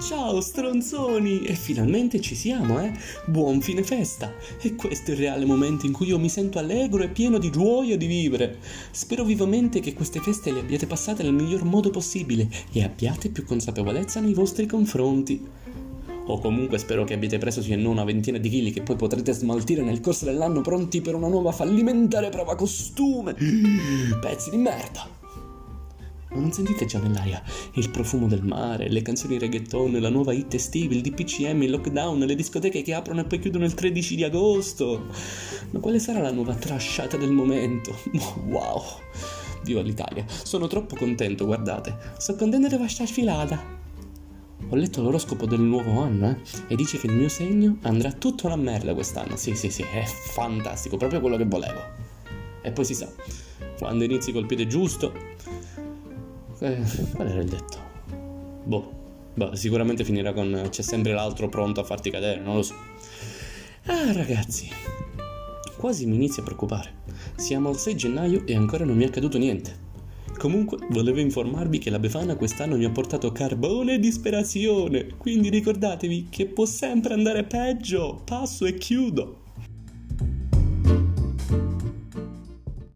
Ciao stronzoni! E finalmente ci siamo, eh? Buon fine festa! E questo è il reale momento in cui io mi sento allegro e pieno di gioia di vivere. Spero vivamente che queste feste le abbiate passate nel miglior modo possibile e abbiate più consapevolezza nei vostri confronti. O comunque spero che abbiate preso sì e no una ventina di chili che poi potrete smaltire nel corso dell'anno pronti per una nuova fallimentare prova costume. Pezzi di merda! Ma non sentite già nell'aria il profumo del mare, le canzoni reggaeton, la nuova hit estiva, il DPCM, il lockdown, le discoteche che aprono e poi chiudono il 13 di agosto? Ma quale sarà la nuova trasciata del momento? Wow! Viva l'Italia! Sono troppo contento, guardate. Sono contento di questa sfilata. Ho letto l'oroscopo del nuovo anno eh, e dice che il mio segno andrà tutto alla merda quest'anno. Sì, sì, sì, è fantastico, proprio quello che volevo. E poi si sa, quando inizi col piede giusto... Eh, qual era il detto? Boh, boh, sicuramente finirà con c'è sempre l'altro pronto a farti cadere, non lo so. Ah, ragazzi, quasi mi inizio a preoccupare. Siamo al 6 gennaio e ancora non mi è accaduto niente. Comunque, volevo informarvi che la Befana quest'anno mi ha portato carbone e disperazione, quindi ricordatevi che può sempre andare peggio. Passo e chiudo.